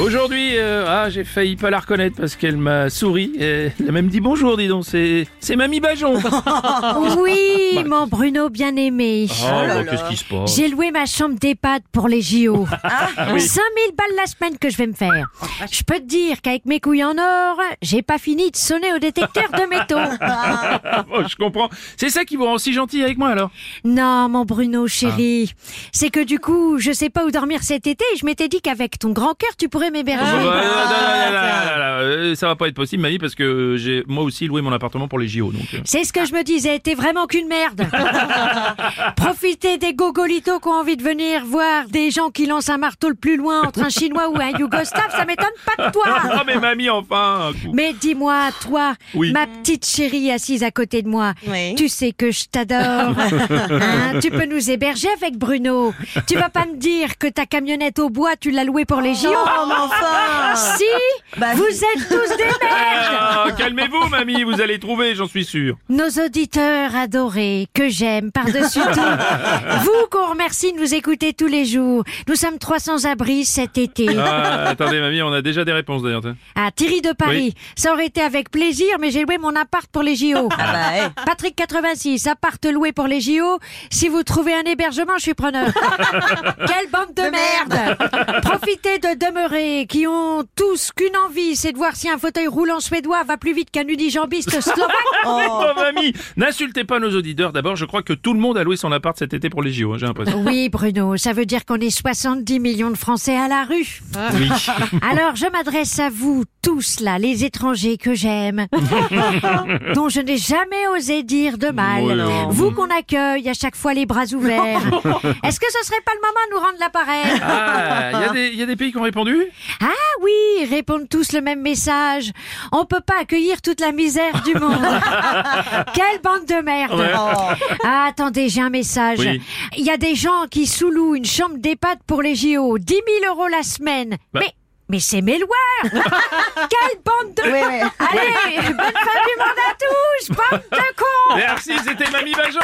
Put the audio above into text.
Aujourd'hui, euh, ah, j'ai failli pas la reconnaître parce qu'elle m'a souri. Et elle a même dit bonjour, dis donc. C'est, c'est Mamie Bajon. Oui, mon Bruno bien-aimé. Oh, bah, qu'est-ce qui se passe? J'ai loué ma chambre d'EHPAD pour les JO. 5000 balles la semaine que je vais me faire. Je peux te dire qu'avec mes couilles en or, j'ai pas fini de sonner au détecteur de métaux. Oh, Je comprends. C'est ça qui vous rend si gentil avec moi alors? Non, mon Bruno chéri. C'est que du coup, je sais pas où dormir cet été et je m'étais dit qu'avec ton grand cœur, tu pourrais non, non, non, non, non, non, euh, Ça va pas être possible, Mamie, parce que j'ai moi aussi loué mon appartement pour les JO. Donc, euh. C'est ce que je me disais, t'es vraiment qu'une merde. Profitez des gogolitos qui ont envie de venir voir des gens qui lancent un marteau le plus loin entre un chinois ou un yougoslave, ça m'étonne pas de toi. Oh, mais Mamie, enfin un coup. Mais dis-moi, toi, Oui. ma petite chérie assise à côté de moi, Oui. tu sais que je t'adore. Hein, tu peux nous héberger avec Bruno. Tu vas pas me dire que ta camionnette au bois, tu l'as louée pour les JO. Oh, enfin Si, Bah, vous êtes tous des merdes. Ah, Calmez-vous, Mamie, vous allez trouver, j'en suis sûr. Nos auditeurs adorés, que j'aime par-dessus tout. Vous qu'on remercie de nous écouter tous les jours. Nous sommes 300 abris cet été. Ah, attendez, Mamie, on a déjà des réponses d'ailleurs. tiens. Ah, Thierry de Paris. Ça aurait été avec plaisir, mais j'ai loué mon appart pour les JO. Ah bah, eh. Patrick 86, appart loué pour les JO. Si vous trouvez un hébergement, je suis preneur. Quelle bande de, merde Profitez de demeurer, qui ont tous qu'une envie, c'est de voir si un fauteuil roulant suédois va plus vite qu'un unijambiste slovaque. Oh, Mamie, n'insultez pas nos auditeurs. D'abord, je crois que tout le monde a loué son appart cet été pour les JO, hein, j'ai l'impression. Oui, Bruno, ça veut dire qu'on est 70 millions de Français à la rue. Oui. Alors, je m'adresse à vous tous là, les étrangers que j'aime, dont je n'ai jamais osé dire de mal. Vous qu'on accueille à chaque fois les bras ouverts. Est-ce que ce serait pas le moment de nous rendre l'appareil? Ah, y, a des- il y a des pays qui ont répondu? Ah oui, ils répondent tous le même message. On peut pas accueillir toute la misère du monde. Quelle bande de merde. Ah, attendez, j'ai un message. Oui. Il y a des gens qui sous-louent une chambre d'EHPAD pour les JO. 10 000 euros la semaine. Bah. Mais, mais c'est mes loueurs. Quelle bande de... Oui, oui. Allez, bonne fin du monde à tous, bande de cons Merci, c'était Mamie Bajon